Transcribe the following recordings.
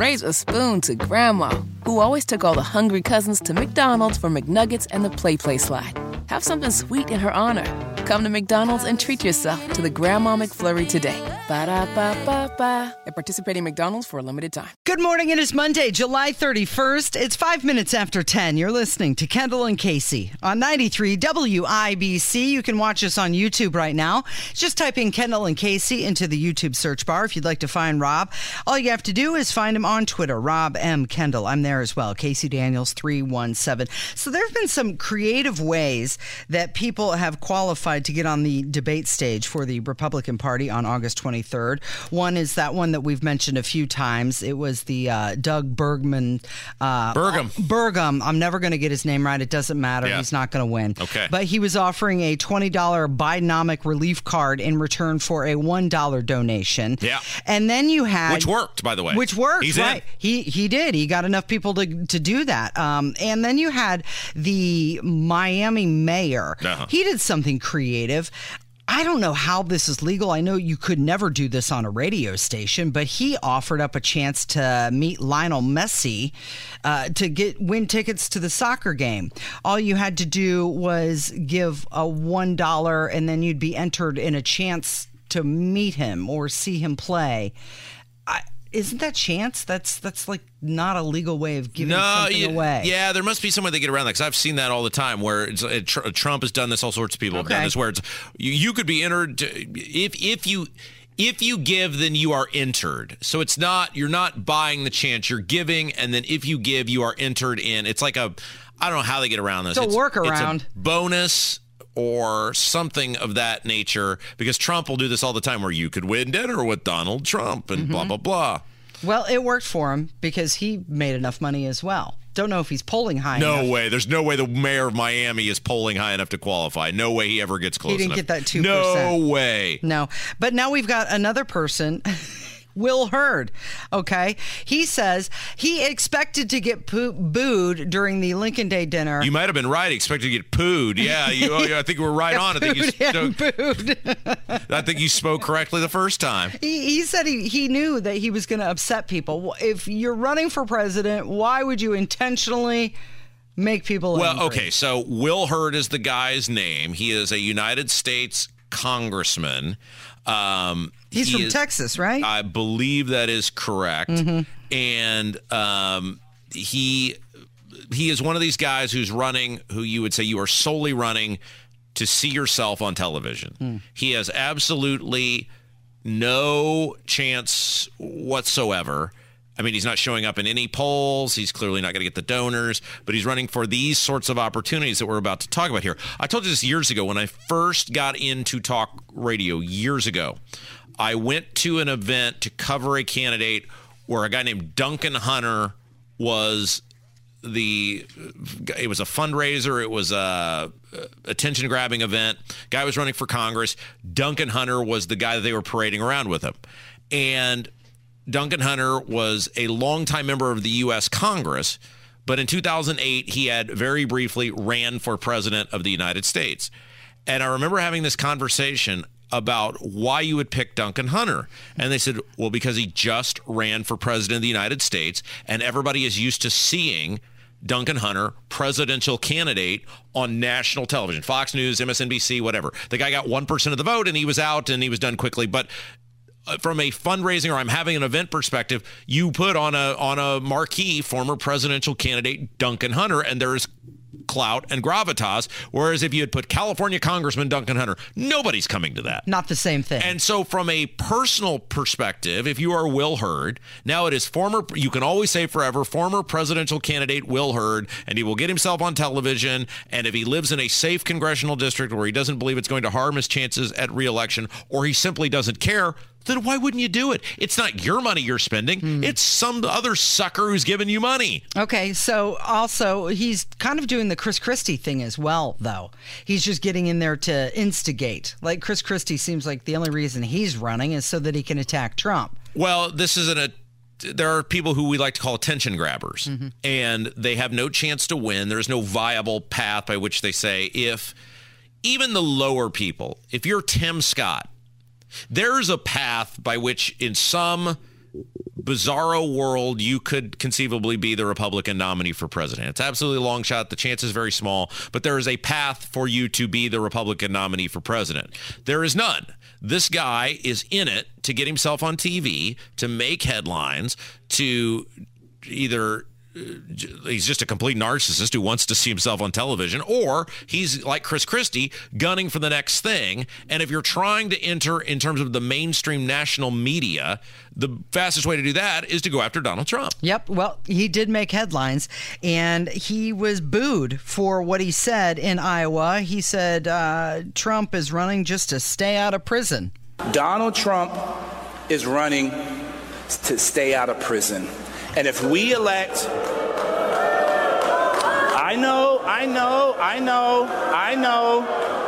raise a spoon to Grandma, who always took all the hungry cousins to McDonald's for McNuggets and the Play Play slide. Have something sweet in her honor. Come to McDonald's and treat yourself to the Grandma McFlurry today. Ba da ba ba ba. At participating McDonald's for a limited time. Good morning. It is Monday, July 31st. It's five minutes after 10. You're listening to Kendall and Casey on 93 WIBC. You can watch us on YouTube right now. Just type in Kendall and Casey into the YouTube search bar if you'd like to find Rob. All you have to do is find him on Twitter, Rob M. Kendall. I'm there as well, Casey Daniels 317. So there have been some creative ways that people have qualified to get on the debate stage for the Republican Party on August 23rd. One is that one that we've mentioned a few times. It was the uh, Doug Bergman. Uh, Burgum. Burgum. I'm never going to get his name right. It doesn't matter. Yeah. He's not going to win. Okay. But he was offering a $20 Bidenomic relief card in return for a $1 donation. Yeah. And then you had. Which worked, by the way. Which worked, He's in. He he did. He got enough people to to do that. Um, and then you had the Miami mayor. Uh-huh. He did something creative. I don't know how this is legal. I know you could never do this on a radio station, but he offered up a chance to meet Lionel Messi uh, to get win tickets to the soccer game. All you had to do was give a one dollar, and then you'd be entered in a chance to meet him or see him play. I, isn't that chance? That's that's like not a legal way of giving something you- away. Yeah, there must be some way they get around that because I've seen that all the time. Where it's, it, Tr- Trump has done this, all sorts of people have done this. Where it's you, you could be entered to, if if you if you give, then you are entered. So it's not you're not buying the chance, you're giving, and then if you give, you are entered in. It's like a I don't know how they get around this. It's a workaround. bonus. Or something of that nature, because Trump will do this all the time, where you could win dinner with Donald Trump and Mm-hmm. blah blah blah. Well, it worked for him because he made enough money as well. Don't know if he's polling high No enough. way. There's no way the mayor of Miami is polling high enough to qualify. No way he ever gets close He didn't enough. get that 2%. No way. No, but now we've got another person. Will Hurd, okay? He says he expected to get poo- booed during the Lincoln Day dinner. You might have been right. Expected to get pooed. Yeah, you, oh, yeah, I think we're right on. I think you, spoke, booed. I think you spoke correctly the first time. He, he said he, he knew that he was going to upset people. If you're running for president, why would you intentionally make people Well, angry? okay. So Will Hurd is the guy's name. He is a United States congressman. Um, He's he from is- Texas, right? I believe that is correct. Mm-hmm. And um, he he is one of these guys who's running who you would say you are solely running to see yourself on television. Hmm. He has absolutely no chance whatsoever. I mean, he's not showing up in any polls. He's clearly not going to get the donors, but he's running for these sorts of opportunities that we're about to talk about here. I told you this years ago when I first got into talk radio years ago. I went to an event to cover a candidate where a guy named Duncan Hunter was the it was a fundraiser it was a attention grabbing event. Guy was running for congress. Duncan hunter was the guy that they were parading around with him. And duncan hunter was a longtime member of the u.s congress but in 2008 he had very briefly ran for president of the united states. And i remember having this conversation about why you would pick Duncan Hunter. And they said, well, because he just ran for president of the United States, and everybody is used to seeing Duncan Hunter, presidential candidate on national television, Fox News, MSNBC, whatever. The guy got 1% of the vote and he was out and he was done quickly. But uh, from a fundraising or I'm having an event perspective, you put on a on a marquee former presidential candidate Duncan Hunter, and there's clout and gravitas. Whereas if you had put California Congressman Duncan Hunter, nobody's coming to that. Not the same thing. And so, from a personal perspective, if you are Will Hurd, now it is former, you can always say forever, former presidential candidate Will Hurd, and he will get himself on television. And if he lives in a safe congressional district where he doesn't believe it's going to harm his chances at reelection, or he simply doesn't care, then why wouldn't you do it? It's not your money you're spending, hmm. it's some other sucker who's giving you money. Okay, so also he's kind of doing the Chris Christie thing as well, though. He's just getting in there to instigate. Like Chris Christie seems like the only reason he's running is so that he can attack Trump. Well, this isn't a. There are people who we like to call attention grabbers, mm-hmm. and they have no chance to win. There's no viable path by which they say, if even the lower people, if you're Tim Scott, there's a path by which, in some bizarro world, you could conceivably be the Republican nominee for president. It's absolutely a long shot. The chance is very small, but there is a path for you to be the Republican nominee for president. There is none. This guy is in it to get himself on TV, to make headlines, to either he's just a complete narcissist who wants to see himself on television, or he's like Chris Christie, gunning for the next thing. And if you're trying to enter in terms of the mainstream national media, the fastest way to do that is to go after Donald Trump. Yep. Well, he did make headlines, and he was booed for what he said in Iowa. He said uh, Trump is running just to stay out of prison. Donald Trump is running to stay out of prison. And if we elect, I know, I know, I know, I know,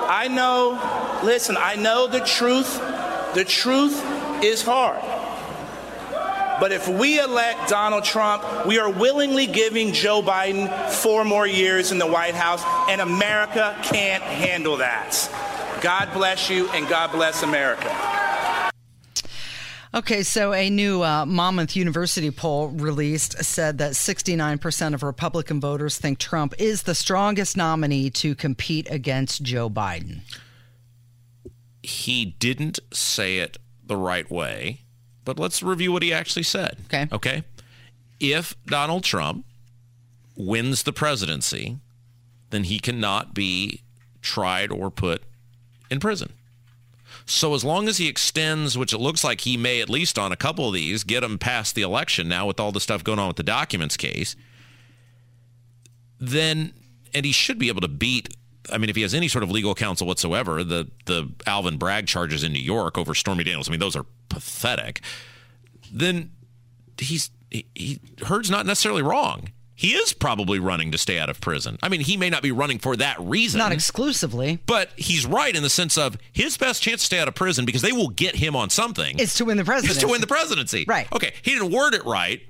I know, listen, I know the truth. The truth is hard. But if we elect Donald Trump, we are willingly giving Joe Biden four more years in the White House, and America can't handle that. God bless you, and God bless America. Okay, so a new uh, Monmouth University poll released said that 69% of Republican voters think Trump is the strongest nominee to compete against Joe Biden. He didn't say it the right way, but let's review what he actually said. Okay. Okay. If Donald Trump wins the presidency, then he cannot be tried or put in prison. So as long as he extends, which it looks like he may at least on a couple of these, get him past the election now with all the stuff going on with the documents case, then and he should be able to beat I mean, if he has any sort of legal counsel whatsoever, the the Alvin Bragg charges in New York over Stormy Daniels, I mean, those are pathetic. Then he's he, he Hurd's not necessarily wrong he is probably running to stay out of prison. I mean, he may not be running for that reason. Not exclusively. But he's right in the sense of his best chance to stay out of prison because they will get him on something. Is to win the presidency. Is to win the presidency. Right. Okay. He didn't word it right,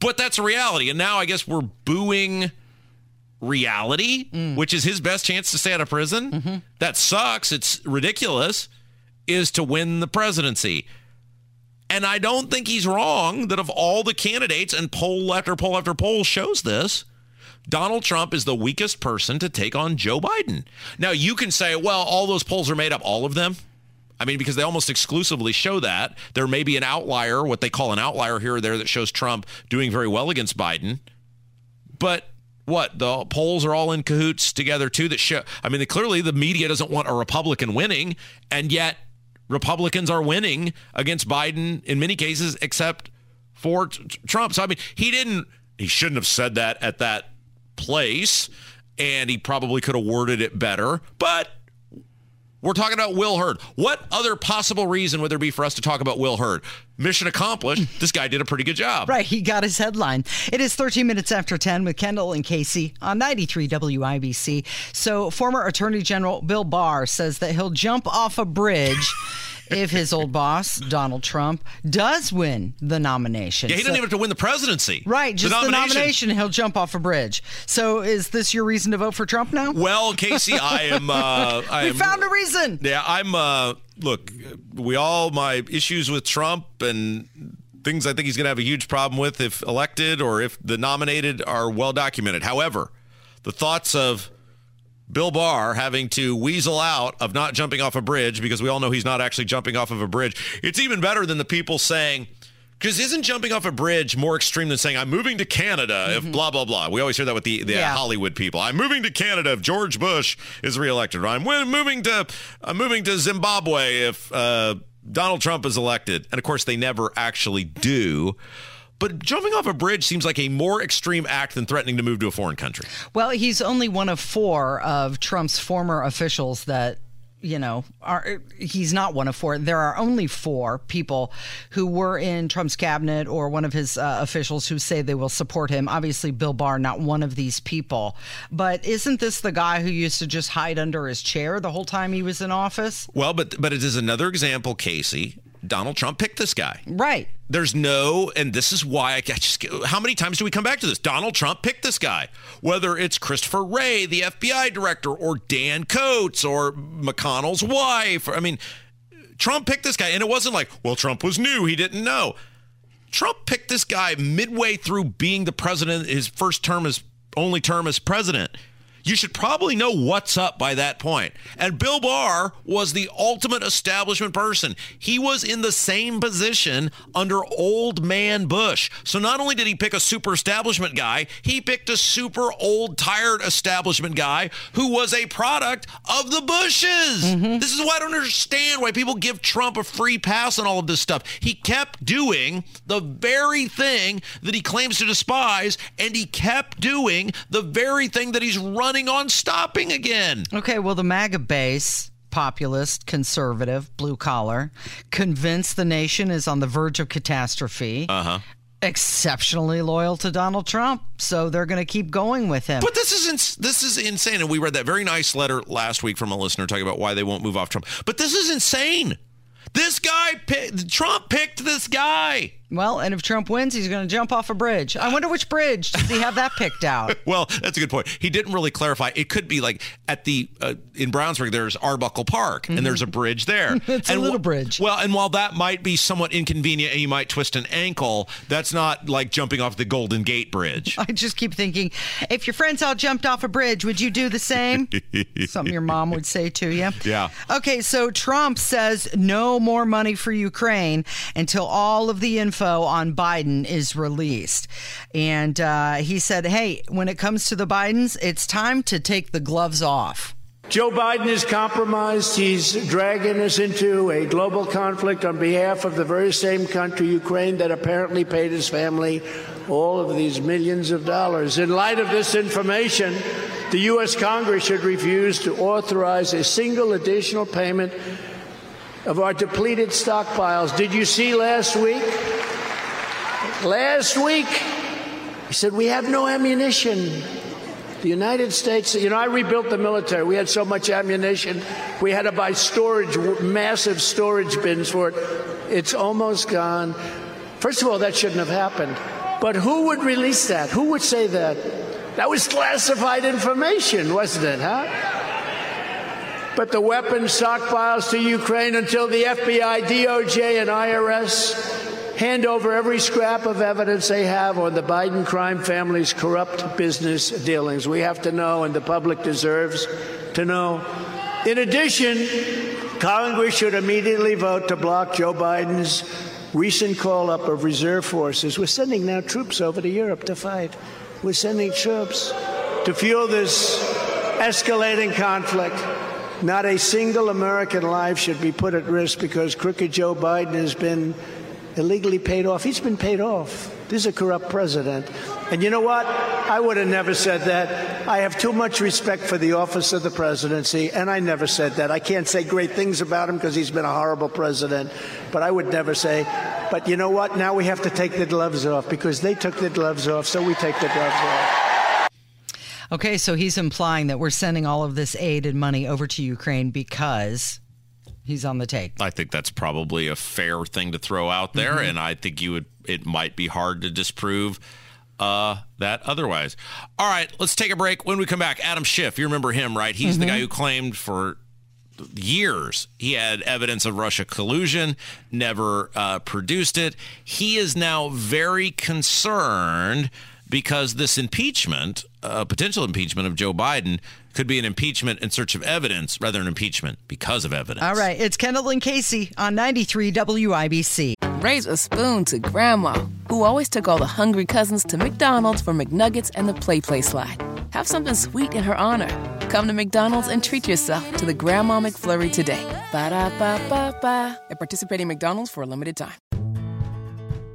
but that's a reality. And now I guess we're booing reality, mm. which is his best chance to stay out of prison. Mm-hmm. That sucks. It's ridiculous. Is to win the presidency. And I don't think he's wrong that of all the candidates, and poll after poll after poll shows this, Donald Trump is the weakest person to take on Joe Biden. Now, you can say, well, all those polls are made up, all of them. I mean, because they almost exclusively show that. There may be an outlier, what they call an outlier here or there, that shows Trump doing very well against Biden. But what? The polls are all in cahoots together, too, that show. I mean, clearly the media doesn't want a Republican winning, and yet Republicans are winning against Biden in many cases, except for t- Trump. So, I mean, he didn't, he shouldn't have said that at that place, and he probably could have worded it better, but we're talking about Will Hurd. What other possible reason would there be for us to talk about Will Hurd? Mission accomplished. This guy did a pretty good job. Right. He got his headline. It is 13 minutes after 10 with Kendall and Casey on 93 WIBC. So, former Attorney General Bill Barr says that he'll jump off a bridge. if his old boss, Donald Trump, does win the nomination. Yeah, he so, doesn't even have to win the presidency. Right, just the nomination. the nomination. he'll jump off a bridge. So is this your reason to vote for Trump now? Well, Casey, I am. Uh, I we am, found a reason. Yeah, I'm. Uh, look, we all my issues with Trump and things I think he's going to have a huge problem with if elected or if the nominated are well documented. However, the thoughts of Bill Barr having to weasel out of not jumping off a bridge because we all know he's not actually jumping off of a bridge. It's even better than the people saying, because isn't jumping off a bridge more extreme than saying I'm moving to Canada if mm-hmm. blah blah blah? We always hear that with the, the yeah. Hollywood people. I'm moving to Canada if George Bush is reelected. Or I'm moving to I'm moving to Zimbabwe if uh, Donald Trump is elected. And of course, they never actually do. But jumping off a bridge seems like a more extreme act than threatening to move to a foreign country. Well, he's only one of four of Trump's former officials that you know, are, he's not one of four. There are only four people who were in Trump's cabinet or one of his uh, officials who say they will support him. Obviously, Bill Barr, not one of these people. But isn't this the guy who used to just hide under his chair the whole time he was in office? Well, but but it is another example, Casey, Donald Trump picked this guy. Right. There's no, and this is why I just, how many times do we come back to this? Donald Trump picked this guy. Whether it's Christopher Wray, the FBI director, or Dan Coats, or McConnell's wife. I mean, Trump picked this guy. And it wasn't like, well, Trump was new. He didn't know. Trump picked this guy midway through being the president, his first term as only term as president. You should probably know what's up by that point. And Bill Barr was the ultimate establishment person. He was in the same position under old man Bush. So not only did he pick a super establishment guy, he picked a super old, tired establishment guy who was a product of the Bushes. Mm-hmm. This is why I don't understand why people give Trump a free pass on all of this stuff. He kept doing the very thing that he claims to despise, and he kept doing the very thing that he's running on stopping again. Okay, well, the MAGA base populist, conservative, blue collar, convinced the nation is on the verge of catastrophe. Uh huh. Exceptionally loyal to Donald Trump, so they're going to keep going with him. But this is ins- this is insane, and we read that very nice letter last week from a listener talking about why they won't move off Trump. But this is insane. This guy, Trump picked this guy. Well, and if Trump wins, he's going to jump off a bridge. I wonder which bridge does he have that picked out? well, that's a good point. He didn't really clarify. It could be like at the uh, in Brownsburg. There's Arbuckle Park, mm-hmm. and there's a bridge there. it's and a little bridge. Well, and while that might be somewhat inconvenient, and you might twist an ankle, that's not like jumping off the Golden Gate Bridge. I just keep thinking, if your friends all jumped off a bridge, would you do the same? Something your mom would say to you. Yeah. Okay, so Trump says no more money for Ukraine until all of the info on Biden Biden is released. And uh, he said, hey, when it comes to the Bidens, it's time to take the gloves off. Joe Biden is compromised. He's dragging us into a global conflict on behalf of the very same country, Ukraine, that apparently paid his family all of these millions of dollars. In light of this information, the U.S. Congress should refuse to authorize a single additional payment of our depleted stockpiles. Did you see last week? Last week, he said, We have no ammunition. The United States, you know, I rebuilt the military. We had so much ammunition. We had to buy storage, massive storage bins for it. It's almost gone. First of all, that shouldn't have happened. But who would release that? Who would say that? That was classified information, wasn't it, huh? But the weapons stockpiles to Ukraine until the FBI, DOJ, and IRS hand over every scrap of evidence they have on the Biden crime family's corrupt business dealings. We have to know, and the public deserves to know. In addition, Congress should immediately vote to block Joe Biden's recent call up of reserve forces. We're sending now troops over to Europe to fight. We're sending troops to fuel this escalating conflict. Not a single American life should be put at risk because crooked Joe Biden has been illegally paid off. He's been paid off. This is a corrupt president. And you know what? I would have never said that. I have too much respect for the office of the presidency, and I never said that. I can't say great things about him because he's been a horrible president, but I would never say, but you know what? Now we have to take the gloves off because they took the gloves off, so we take the gloves off. Okay, so he's implying that we're sending all of this aid and money over to Ukraine because he's on the take. I think that's probably a fair thing to throw out there, mm-hmm. and I think you would. It might be hard to disprove uh, that otherwise. All right, let's take a break. When we come back, Adam Schiff, you remember him, right? He's mm-hmm. the guy who claimed for years he had evidence of Russia collusion, never uh, produced it. He is now very concerned because this impeachment, uh, potential impeachment of Joe Biden, could be an impeachment in search of evidence rather than impeachment because of evidence. All right, it's Kendall and Casey on 93 WIBC. Raise a spoon to Grandma, who always took all the hungry cousins to McDonald's for McNuggets and the Play Play slide. Have something sweet in her honor. Come to McDonald's and treat yourself to the Grandma McFlurry today. Ba da ba ba ba. At participating McDonald's for a limited time.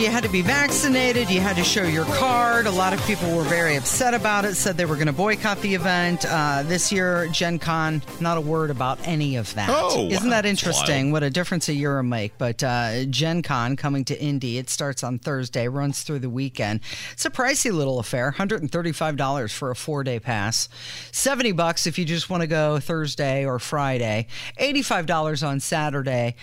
You had to be vaccinated, you had to show your card. A lot of people were very upset about it, said they were going to boycott the event. Uh, this year, Gen Con, not a word about any of that. Oh, Isn't that interesting? Wild. What a difference a year will make. But uh, Gen Con coming to Indy, it starts on Thursday, runs through the weekend. It's a pricey little affair $135 for a four day pass, 70 bucks if you just want to go Thursday or Friday, $85 on Saturday.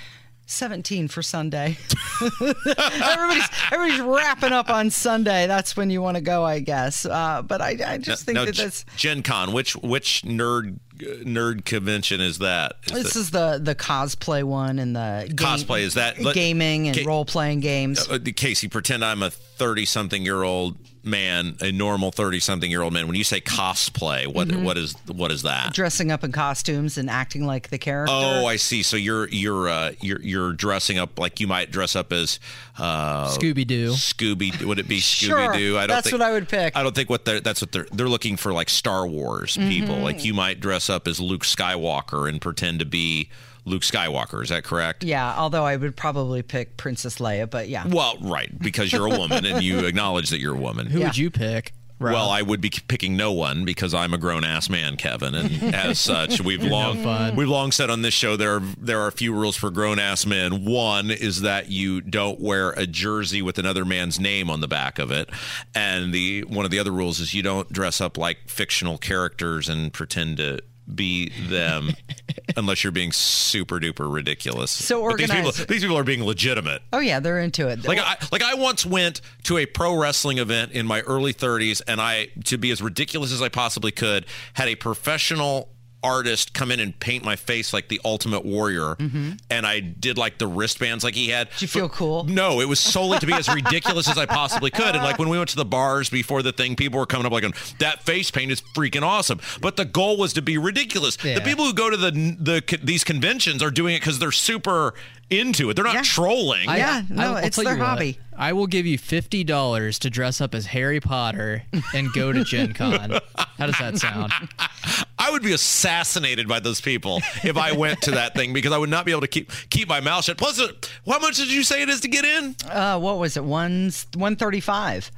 17 for Sunday. everybody's everybody's wrapping up on Sunday. That's when you want to go, I guess. Uh, but I, I just think now, that that's Gen Con. Which which nerd nerd convention is that? Is this that- is the the cosplay one and the game- Cosplay, is that- gaming and Ca- role playing games. uh, Casey, pretend I'm a 30 something year old man, a normal 30 something year old man. When you say cosplay, what Mm-hmm. what is what is that? dressing up in costumes and acting like the character. Oh, I see. So you're you're uh, you're you're dressing up like you might dress up as uh, Scooby Doo. Scooby. Would it be Scooby Doo? I don't that's think, what I would pick. I don't think what they're that's what they're they're looking for like Star Wars people. Mm-hmm. Like you might dress up as Luke Skywalker and pretend to be Luke Skywalker. Is that correct? Yeah, although I would probably pick Princess Leia, but yeah. Well, right, because you're a woman and you acknowledge that you're a woman. Who Yeah. would you pick? Rob? Well, I would be picking no one because I'm a grown ass man, Kevin, and as such, we've long fun. we've long said on this show there are there are a few rules for grown ass men. One is that you don't wear a jersey with another man's name on the back of it, and the one of the other rules is you don't dress up like fictional characters and pretend to be them unless you're being super duper ridiculous. So But these people, these people are being legitimate. Oh yeah, they're into it. Like I like I once went to a pro wrestling event in my early 30s and I to be as ridiculous as I possibly could had a professional artist come in and paint my face like the ultimate warrior mm-hmm. and I did like the wristbands like he had. Did you feel cool? No, it was solely to be as ridiculous as I possibly could. And like when we went to the bars before the thing, people were coming up like, "That face paint is freaking awesome." But the goal was to be ridiculous. Yeah. The people who go to the the these conventions are doing it because they're super into it. They're not Yeah. trolling. I- Yeah, no, I'll it's tell their you what, hobby. I will give you fifty dollars to dress up as Harry Potter and go to Gen Con. How does that sound? I would be assassinated by those people if I went to that thing because I would not be able to keep keep my mouth shut. Plus, uh, how much did you say it is to get in uh, what was it? One one thirty five.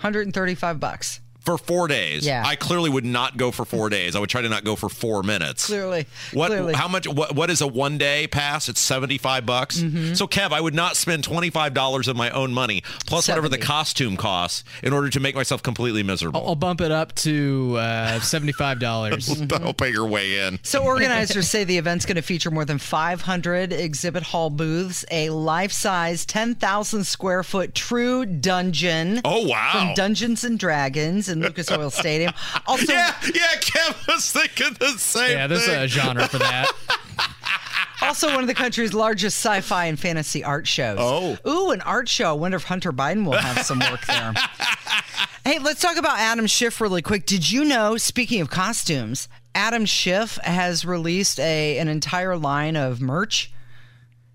135 bucks. For four days? Yeah. I clearly would not go for four days. I would try to not go for four minutes. Clearly. What? Clearly. How much? What? What is a one day pass? It's seventy five bucks. Mm-hmm. So Kev, I would not spend twenty five dollars of my own money plus whatever the costume costs in order to make myself completely miserable. I'll, I'll bump it up to uh, seventy-five dollars. I'll pay your way in. So organizers say the event's going to feature more than 500 exhibit hall booths, a life-size 10,000 square foot true dungeon. Oh, wow. From Dungeons and Dragons in Lucas Oil Stadium. Also, Yeah, yeah. Kev was thinking the same. Yeah, there's thing. a genre for that. also one of the country's largest sci-fi and fantasy art shows. Oh. ooh, an art show. I wonder if Hunter Biden will have some work there. hey, let's talk about Adam Schiff really quick. Did you know? Speaking of costumes, Adam Schiff has released a an entire line of merch.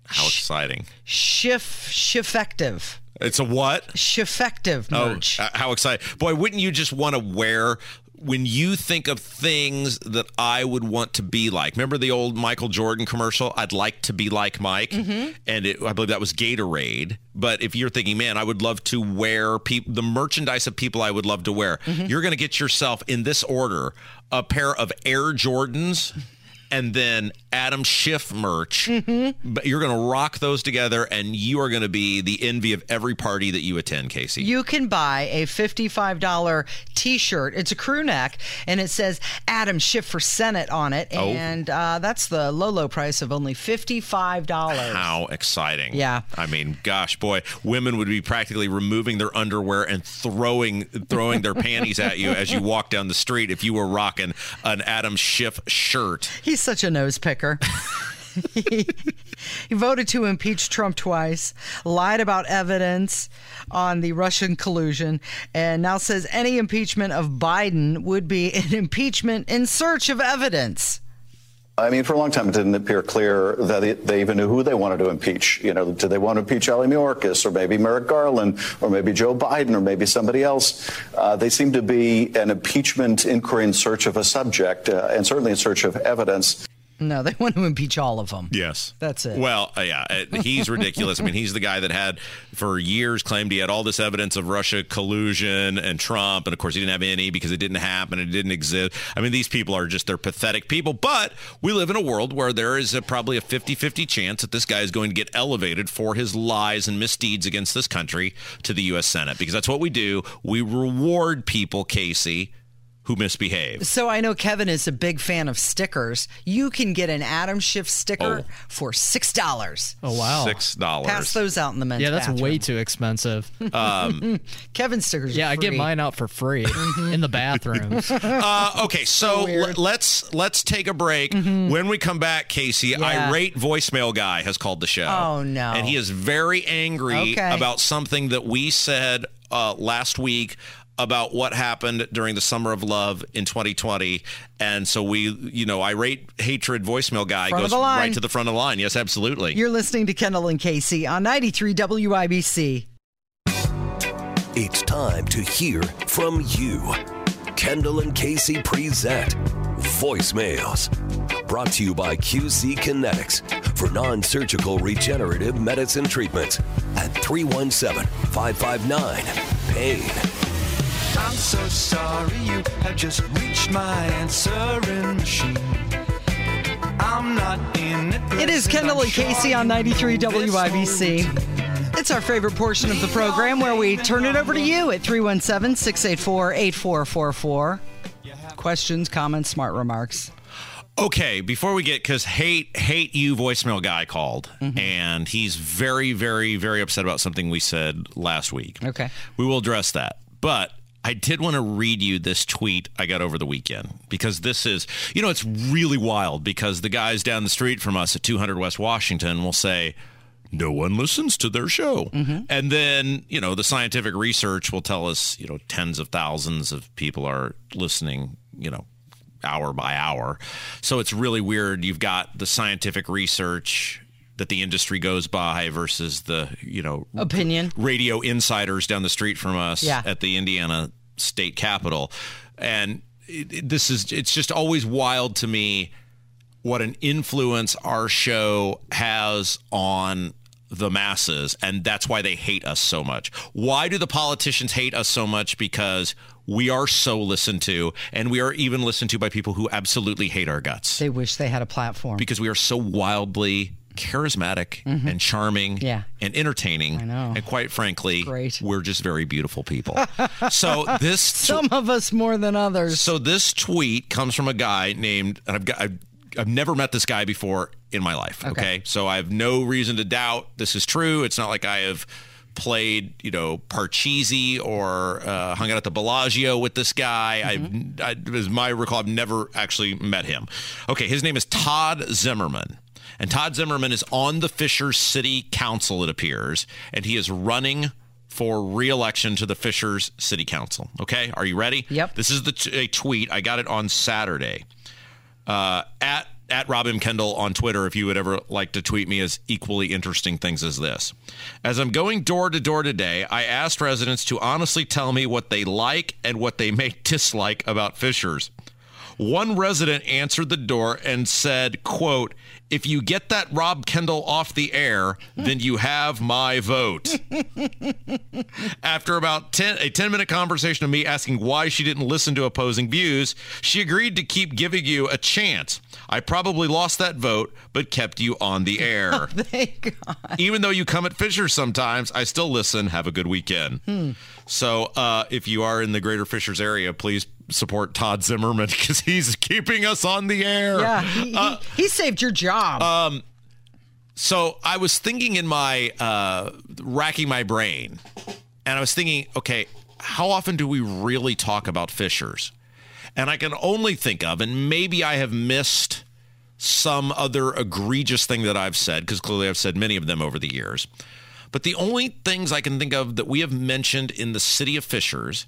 How exciting! Schiff Schiffective. It's a what? Schiffective merch. Oh, how exciting! Boy, wouldn't you just want to wear? When you think of things that I would want to be like, remember the old Michael Jordan commercial? I'd like to be like Mike, Mm-hmm. and it, I believe that was Gatorade. But if you're thinking, man, I would love to wear peop- the merchandise of people I would love to wear, Mm-hmm. you're going to get yourself in this order a pair of Air Jordans. And then Adam Schiff merch, Mm-hmm. but you're going to rock those together, and you are going to be the envy of every party that you attend, Casey. you can buy a $55 t-shirt. It's a crew neck and it says Adam Schiff for Senate on it. Oh. And uh, that's the low, low price of only $55. How exciting. Yeah. I mean, gosh, boy, women would be practically removing their underwear and throwing throwing their panties at you as you walk down the street if you were rocking an Adam Schiff shirt. He's such a nose picker. he voted to impeach Trump twice, lied about evidence on the Russian collusion, and now says any impeachment of Biden would be an impeachment in search of evidence. I mean, for a long time, it didn't appear clear that they, they even knew who they wanted to impeach. You know, did they want to impeach Ali Mayorkas or maybe Merrick Garland or maybe Joe Biden or maybe somebody else? Uh, they seem to be an impeachment inquiry in search of a subject uh, and certainly in search of evidence. No, they want to impeach all of them. Yes. That's it. Well, uh, yeah, uh, he's ridiculous. I mean, he's the guy that had for years claimed he had all this evidence of Russia collusion and Trump, and of course he didn't have any because it didn't happen, it didn't exist. I mean, these people are just they're pathetic people. But we live in a world where there is a, probably a 50-50 chance that this guy is going to get elevated for his lies and misdeeds against this country to the U.S. Senate because that's what we do. We reward people, Casey who misbehave. So I know Kevin is a big fan of stickers. You can get an Adam Schiff sticker Oh. for six dollars. Oh wow. Six dollars. Pass those out in the men's Yeah, that's bathroom. way too expensive. Kevin stickers. Yeah, are I get mine out for free in the bathrooms. Uh, okay, so weird. l- let's let's take a break. When we come back, Casey, Yeah. irate voicemail guy has called the show. Oh, no. And he is very angry Okay. about something that we said uh, last week about what happened during the summer of love in 2020 and so we you know irate hatred voicemail guy Front goes right to the front of the line yes absolutely You're listening to Kendall and Casey on 93 WIBC. It's time to hear from you. Kendall and Casey present Voicemails. Brought to you by QC Kinetics for non surgical regenerative medicine treatments at 317 559 PAIN. I'm so sorry you have just reached my answering machine. I'm not in it. It is Kendall and Casey on 93 WIBC. It's our favorite portion of the program where we turn it over to you at 317 684 8444. Questions, comments, smart remarks. Okay, before we get because hate hate you voicemail guy called Mm-hmm. and he's very very very upset about something we said last week. Okay. we will address that, but. I did want to read you this tweet I got over the weekend because this is, you know, it's really wild because the guys down the street from us at 200 West Washington will say, no one listens to their show. Mm-hmm. And then, you know, the scientific research will tell us, you know, tens of thousands of people are listening, you know, hour by hour. So it's really weird. You've got the scientific research that the industry goes by versus the, you know, Opinion. radio insiders down the street from us Yeah. at the Indiana state capitol. And it, it- this is, it's just always wild to me what an influence our show has on the masses and that's why they hate us so much. Why do the politicians hate us so much because we are so listened to and we are even listened to by people who absolutely hate our guts They wish they had a platform. because we are so wildly charismatic and charming Mm-hmm. Yeah. and entertaining. I know. And quite frankly, Great. we're just very beautiful people. so this Some of us more than others. so this tweet comes from a guy named, and I've got, I've, I've never met this guy before in my life. Okay. Okay. so I have no reason to doubt this is true. It's not like I have played, you know, Parcheesi or uh, hung out at the Bellagio with this guy. I've, I, as my recall, I've never actually met him. Okay, his name is Todd Zimmerman. And Todd Zimmerman is on the Fishers City Council, it appears, and he is running for re-election to the Fishers City Council. Okay, are you ready? Yep. This is the t- a tweet. I got it on Saturday. Uh, at at Robin Kendall on Twitter, if you would ever like to tweet me as equally interesting things as this. As I'm going door to door today, I asked residents to honestly tell me what they like and what they may dislike about Fishers. One resident answered the door and said, quote, if you get that Rob Kendall off the air, then you have my vote. After about 10, a 10 minute conversation of me asking why she didn't listen to opposing views, she agreed to keep giving you a chance. I probably lost that vote, but kept you on the air. Thank God. Even though you come at Fisher sometimes, I still listen. Have a good weekend. Hmm. So uh, if you are in the greater Fishers area, please support Todd Zimmerman because he's keeping us on the air. Yeah, he, he, he saved your job. Uh, So I was thinking in my uh, racking my brain, and I was thinking, okay, how often do we really talk about fishers? And I can only think of, and maybe I have missed some other egregious thing that I've said, because clearly I've said many of them over the years. But the only things I can think of that we have mentioned in the city of Fishers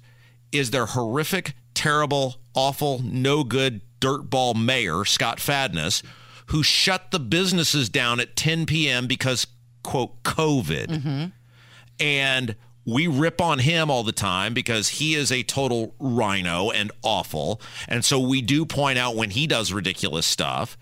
is their horrific, terrible, awful, no good dirtball mayor, Scott Fadness, who shut the businesses down at 10 p.m. because, quote, COVID. Mm-hmm. And we rip on him all the time because he is a total RINO and awful. And so we do point out when he does ridiculous stuff.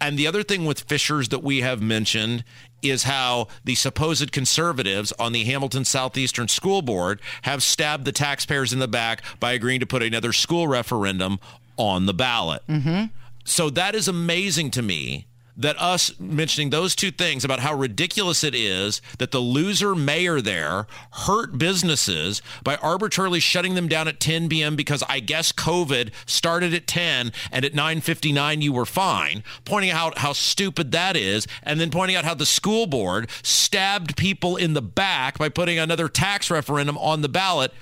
And the other thing with Fishers that we have mentioned is how the supposed conservatives on the Hamilton Southeastern School Board have stabbed the taxpayers in the back by agreeing to put another school referendum on the ballot. Mm-hmm. So that is amazing to me that us mentioning those two things about how ridiculous it is that the loser mayor there hurt businesses by arbitrarily shutting them down at 10 p.m. because I guess COVID started at 10 and at 9:59 you were fine, pointing out how stupid that is and then pointing out how the school board stabbed people in the back by putting another tax referendum on the ballot.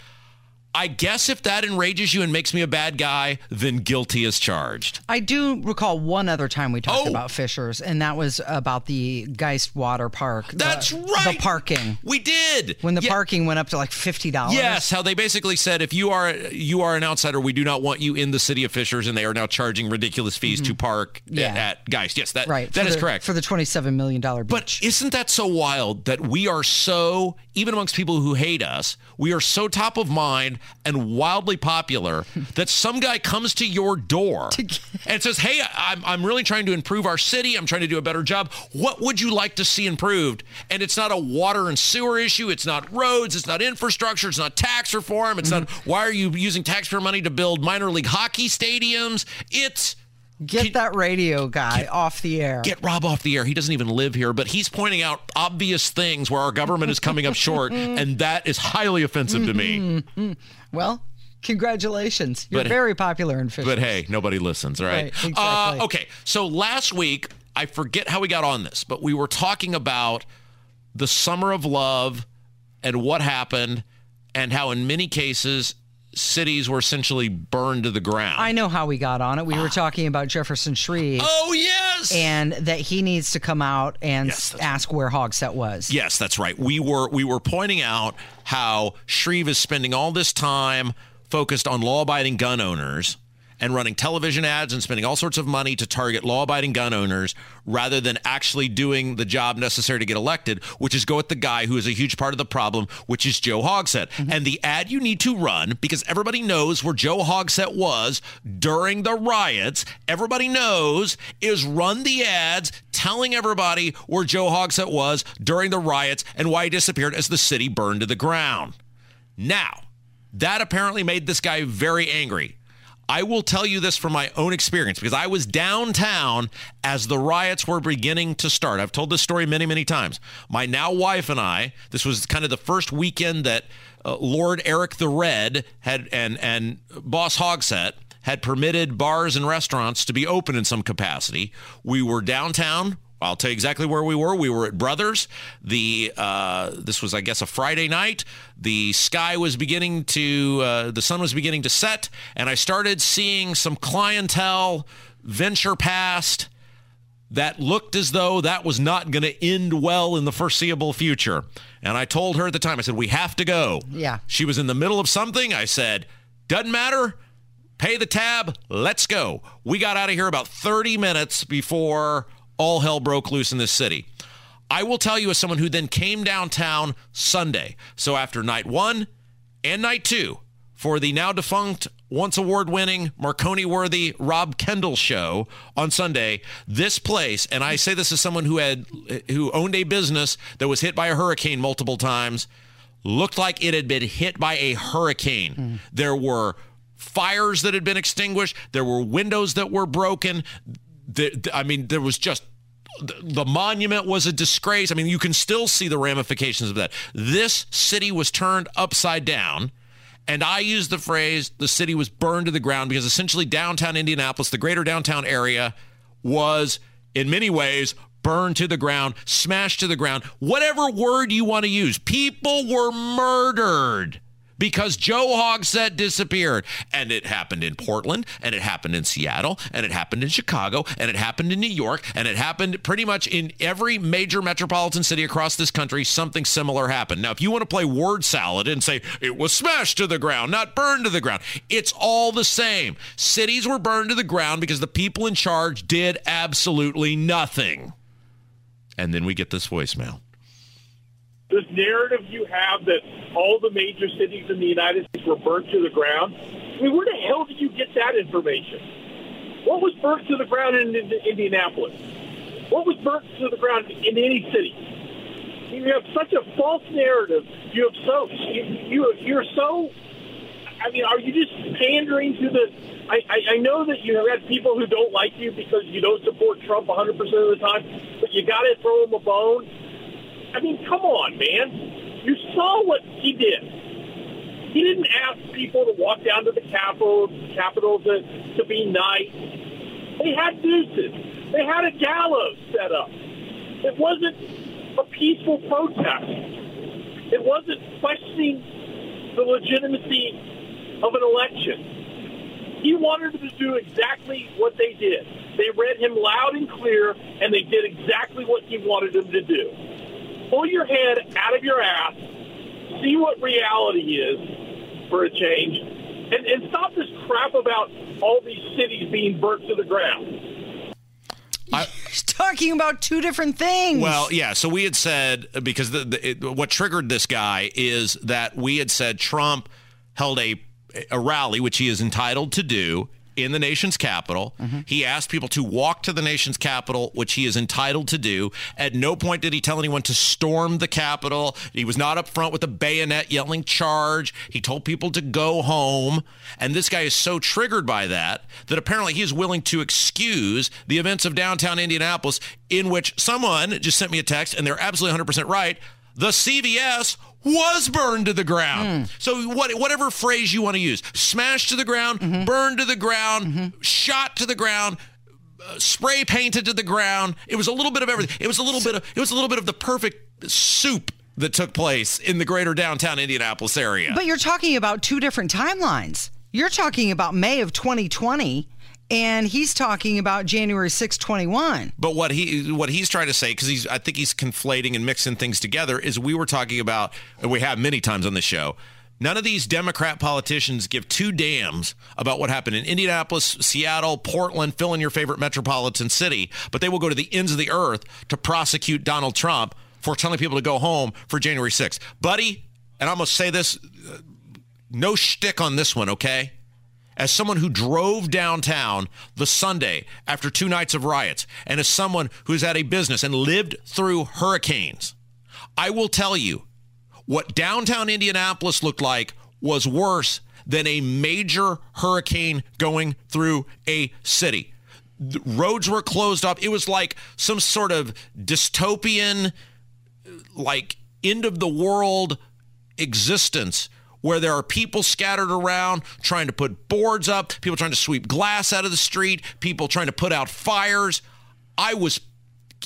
I guess if that enrages you and makes me a bad guy, then guilty as charged. I do recall one other time we talked Oh. about Fishers, and that was about the Geist Water Park. the- That's right. The parking. We did. When the Yeah. parking went up to like fifty dollars. Yes, how they basically said if you are you are an outsider, we do not want you in the city of Fishers, and they are now charging ridiculous fees to park Mm-hmm. Yeah. at, Geist. Yes, that Right. that for is the- correct. For the twenty-seven million dollar. But isn't that so wild that we are so, even amongst people who hate us, we are so top of mind and wildly popular that some guy comes to your door and says, Hey, I'm, I'm really trying to improve our city. I'm trying to do a better job. What would you like to see improved? And it's not a water and sewer issue. It's not roads. It's not infrastructure. It's not tax reform. It's not mm-hmm. why are you using taxpayer money to build minor league hockey stadiums? It's Get that radio guy off the air. get Rob off the air. He doesn't even live here, but he's pointing out obvious things where our government is coming up short, and that is highly offensive to me. well, congratulations. You're But- very popular in Fishers. But hey, nobody listens, right? Right, exactly. uh, okay, so last week, I forget how we got on this, but we were talking about the summer of love and what happened, and how in many cases, cities were essentially burned to the ground. I know how we got on it. We were ah. talking about Jefferson Shreve. Oh, yes! And that he needs to come out and s- ask where Hogsett was. Yes, that's right. We were we were pointing out how Shreve is spending all this time focused on law-abiding gun owners and running television ads and spending all sorts of money to target law-abiding gun owners rather than actually doing the job necessary to get elected, which is go at the guy who is a huge part of the problem, which is Joe Hogsett. Mm-hmm. And the ad you need to run because everybody knows where Joe Hogsett was during the riots. Everybody knows is run the ads telling everybody where Joe Hogsett was during the riots and why he disappeared as the city burned to the ground. Now, that apparently made this guy very angry. I will tell you this from my own experience because I was downtown as the riots were beginning to start. I've told this story many, many times. My now wife and I, this was kind of the first weekend that uh, Lord Eric the Red had and and Boss Hogsett had permitted bars and restaurants to be open in some capacity. We were downtown. I'll tell you exactly where we were. We were at Brothers. The uh, this was, I guess, a Friday night. The sky was beginning to, uh, the sun was beginning to set, and I started seeing some clientele venture past that looked as though that was not going to end well in the foreseeable future. And I told her at the time, I said, "We have to go." Yeah. She was in the middle of something. I said, "Doesn't matter." Pay the tab. Let's go. We got out of here about 30 minutes before all hell broke loose in this city. I will tell you, as someone who then came downtown Sunday, so after night one and night two for the now defunct, once award winning, Marconi worthy Rob Kendall show on Sunday, this place, and I say this as someone who had who owned a business that was hit by a hurricane multiple times, looked like it had been hit by a hurricane. Hmm. There were fires that had been extinguished. There were windows that were broken. The, I mean, there was just the monument was a disgrace. I mean, you can still see the ramifications of that. This city was turned upside down. And I use the phrase the city was burned to the ground because essentially downtown Indianapolis, the greater downtown area, was in many ways burned to the ground, smashed to the ground, whatever word you want to use. People were murdered because Joe Hogsett disappeared. And it happened in Portland, and it happened in Seattle, and it happened in Chicago, and it happened in New York, and it happened pretty much in every major metropolitan city across this country. Something similar happened. Now, if you want to play word salad and say it was smashed to the ground, not burned to the ground, it's all the same. Cities were burned to the ground because the people in charge did absolutely nothing. And then we get this voicemail. This narrative you have that all the major cities in the United States were burnt to the ground. I mean, where the hell did you get that information? What was burnt to the ground in, in Indianapolis? What was burnt to the ground in any city? You have such a false narrative. You have so you, you you're so. I mean, are you just pandering to the? I, I, I know that you have had people who don't like you because you don't support Trump 100 percent of the time, but you got to throw him a bone. I mean, come on, man. You saw what he did. He didn't ask people to walk down to the Capitol, Capitol to, to be nice. They had nooses. They had a gallows set up. It wasn't a peaceful protest. It wasn't questioning the legitimacy of an election. He wanted them to do exactly what they did. They read him loud and clear, and they did exactly what he wanted them to do. Pull your head out of your ass, see what reality is for a change, and, and stop this crap about all these cities being burnt to the ground. He's talking about two different things. Well, yeah. So we had said because the, the it, what triggered this guy is that we had said Trump held a a rally, which he is entitled to do in the nation's capital. Mm-hmm. He asked people to walk to the nation's capital, which he is entitled to do. At no point did he tell anyone to storm the Capitol. He was not up front with a bayonet yelling charge. He told people to go home. And this guy is so triggered by that that apparently he is willing to excuse the events of downtown Indianapolis in which someone just sent me a text, and they're absolutely 100% right. The CVS was burned to the ground. Hmm. So what, whatever phrase you want to use, smashed to the ground, mm-hmm. burned to the ground, mm-hmm. shot to the ground, uh, spray painted to the ground. It was a little bit of everything. It was a little bit of it was a little bit of the perfect soup that took place in the greater downtown Indianapolis area. But you're talking about two different timelines. You're talking about May of 2020, and he's talking about January 6, 21. But what he what he's trying to say, because he's I think he's conflating and mixing things together, is we were talking about, and we have many times on the show. None of these Democrat politicians give two damns about what happened in Indianapolis, Seattle, Portland, fill in your favorite metropolitan city, but they will go to the ends of the earth to prosecute Donald Trump for telling people to go home for January 6th. Buddy, and I'm going to say this, uh, no shtick on this one, okay? As someone who drove downtown the Sunday after two nights of riots, and as someone who's had a business and lived through hurricanes, I will tell you what downtown Indianapolis looked like was worse than a major hurricane going through a city. The roads were closed up. It was like some sort of dystopian, like end of the world existence where there are people scattered around trying to put boards up, people trying to sweep glass out of the street, people trying to put out fires. I was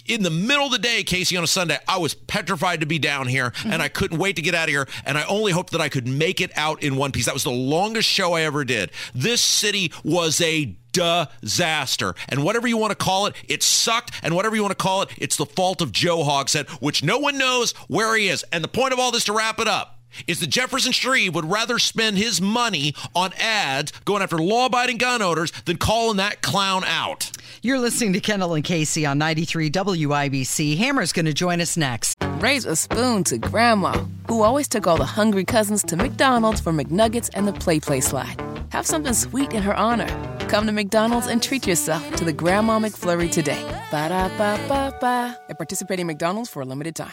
in the middle of the day, Casey, on a Sunday, I was petrified to be down here and mm-hmm. I couldn't wait to get out of here. And I only hoped that I could make it out in one piece. That was the longest show I ever did. This city was a disaster. And whatever you want to call it, it sucked. And whatever you want to call it, it's the fault of Joe Hogsett, which no one knows where he is. And the point of all this to wrap it up is that Jefferson Shreve would rather spend his money on ads going after law-abiding gun owners than calling that clown out. You're listening to Kendall and Casey on 93 WIBC. Hammer's going to join us next. Raise a spoon to Grandma, who always took all the hungry cousins to McDonald's for McNuggets and the PlayPlace slide. Have something sweet in her honor. Come to McDonald's and treat yourself to the Grandma McFlurry today. Ba da ba ba ba. At participating McDonald's for a limited time.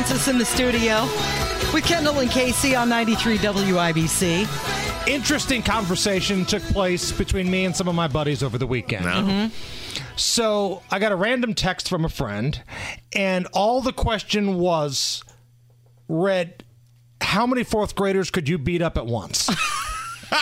Joins us in the studio with Kendall and Casey on 93 WIBC. Interesting conversation took place between me and some of my buddies over the weekend. Mm-hmm. So I got a random text from a friend, and all the question was read, How many fourth graders could you beat up at once?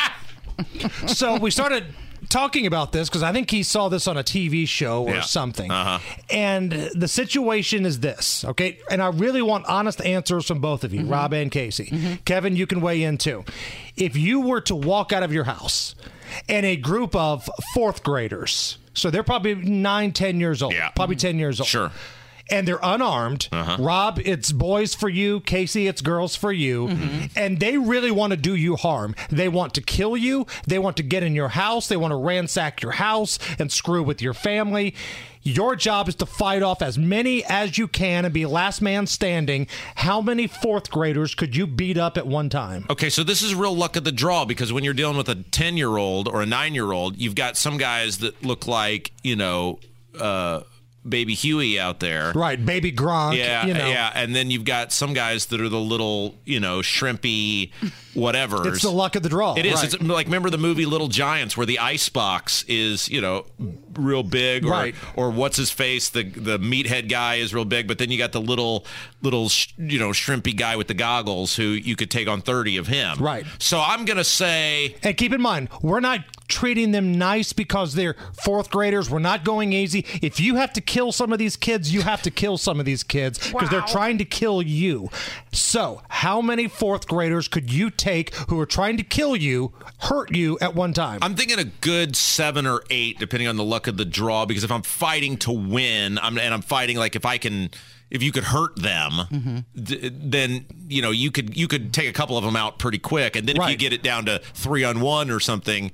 so we started talking about this because I think he saw this on a TV show or Yeah. something. Uh-huh. And the situation is this, okay? And I really want honest answers from both of you, Mm-hmm. Rob and Casey. Kevin, you can weigh in too. If you were to walk out of your house and a group of fourth graders, so they're probably nine, ten years old, yeah. probably 10 years old. Sure. And they're unarmed. Rob, it's boys for you. Casey, it's girls for you. And they really want to do you harm. They want to kill you. They want to get in your house. They want to ransack your house and screw with your family. Your job is to fight off as many as you can and be last man standing. How many fourth graders could you beat up at one time? Okay, so this is real luck of the draw because when you're dealing with a 10 year old or a nine year old, you've got some guys that look like, you know, uh, baby Huey out there. Right, baby Gronk. Yeah, you know. yeah, and then you've got some guys that are the little, you know, shrimpy, whatever. It's the luck of the draw. It is. right. It's like remember the movie Little Giants, where the ice box is, you know, real big, or Right. or what's his face, the the meathead guy is real big, but then you got the little little sh- you know shrimpy guy with the goggles who you could take on thirty of him. Right. So I'm gonna say And keep in mind, we're not treating them nice because they're fourth graders. We're not going easy. If you have to kill some of these kids, you have to kill some of these kids because they're trying to kill you. So, how many fourth graders could you take who are trying to kill you, hurt you at one time? I'm thinking a good seven or eight, depending on the luck of the draw. Because if I'm fighting to win, I'm and I'm fighting like if I can, if you could hurt them, d- then you know you could you could take a couple of them out pretty quick, and then if you get it down to three on one or something.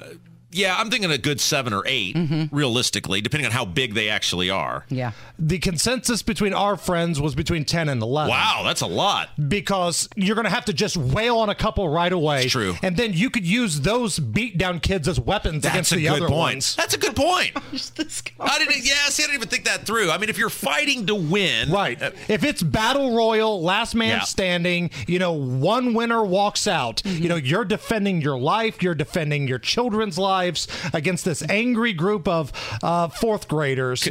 uh, Yeah, I'm thinking a good seven or 8 realistically, depending on how big they actually are. Yeah. the consensus between our friends was between 10 and 11. Wow, that's a lot. because you're going to have to just wail on a couple right away. It's true. And then you could use those beat down kids as weapons That's against a the good other point. ones. That's a good point. I didn't. Yeah, see, I didn't even think that through. I mean, if you're fighting to win, Right. uh, if it's battle royal, last man Yeah. standing, you know, one winner walks out. Mm-hmm. You know, you're defending your life, you're defending your children's lives against this angry group of uh, fourth graders.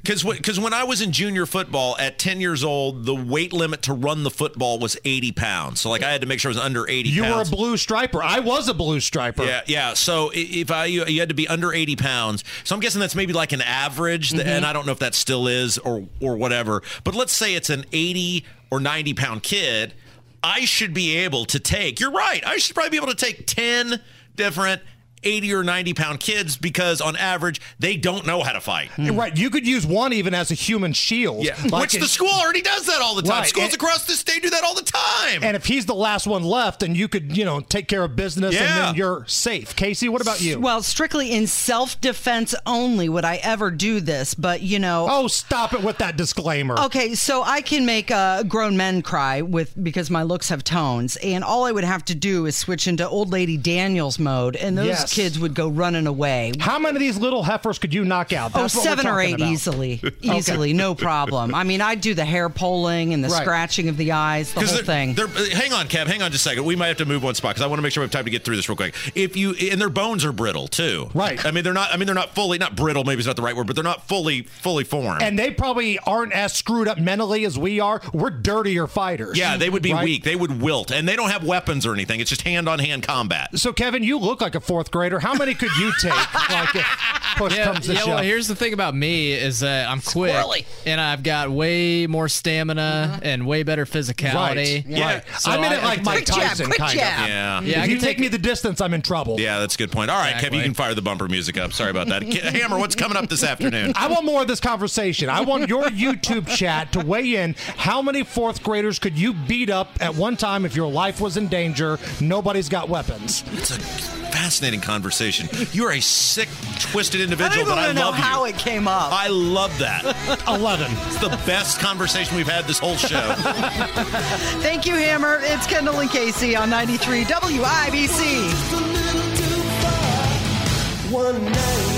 Because because when I was in junior football at 10 years old, the weight limit to run the football was 80 pounds. So like I had to make sure I was under 80 You were a blue striper. I was a blue striper. yeah, yeah. So if I you, you had to be under 80 pounds, so I'm guessing that's maybe like an average, Mm-hmm. and I don't know if that still is or or whatever. But let's say it's an 80 or 90 pound kid, I should be able to take. You're right. I should probably be able to take 10 different 80 or 90 pound kids because on average they don't know how to fight. Right. You could use one even as a human shield. Yeah, Like which it- the school already does that all the time. Right, Schools and- across the state do that all the time. And if he's the last one left, then you could, you know, take care of business and then you're safe. Casey, what about you? Well, strictly in self defense only would I ever do this, but you know. oh, stop it with that disclaimer. Okay, so I can make uh, grown men cry with because my looks have tones, and all I would have to do is switch into old lady Daniels mode, and those Yes. Kids would go running away. How many of these little heifers could you knock out? Oh, That's what we're seven or eight about. easily, easily, no problem. I mean, I'd do the hair pulling and the Right. scratching of the eyes, the whole they're, thing. they're- uh, hang on, Kev. Hang on just a second. We might have to move one spot because I want to make sure we have time to get through this real quick. If you and their bones are brittle too, Right. I mean, they're not. I mean, they're not fully not brittle. Maybe it's not the right word, but they're not fully fully formed. And they probably aren't as screwed up mentally as we are. We're dirtier fighters. yeah, they would be Right? weak. They would wilt, and they don't have weapons or anything. It's just hand on hand combat. So, Kevin, you look like a fourth grader. How many could you take? like, push Yeah, comes to yeah shove. well, here's the thing about me is that I'm quick Squirrely. and I've got way more stamina mm-hmm. and way better physicality. Right. Yeah. Right. So I'm in I- it like I- Mike Quick jab, Tyson, quick kind jab. of. Yeah. Yeah, I if you take take- me the distance, I'm in trouble. Yeah, that's a good point. All right, Kev, Exactly. you can fire the bumper music up. Sorry about that. Hammer, what's coming up this afternoon? I want more of this conversation. I want your YouTube chat to weigh in. How many fourth graders could you beat up at one time if your life was in danger? Nobody's got weapons. It's a fascinating conversation. You're a sick, twisted individual, don't but I even know love how you. it came up. I love that. 11. It's the best conversation we've had this whole show. Thank you, Hammer. It's Kendall and Casey on 93 WIBC. One night.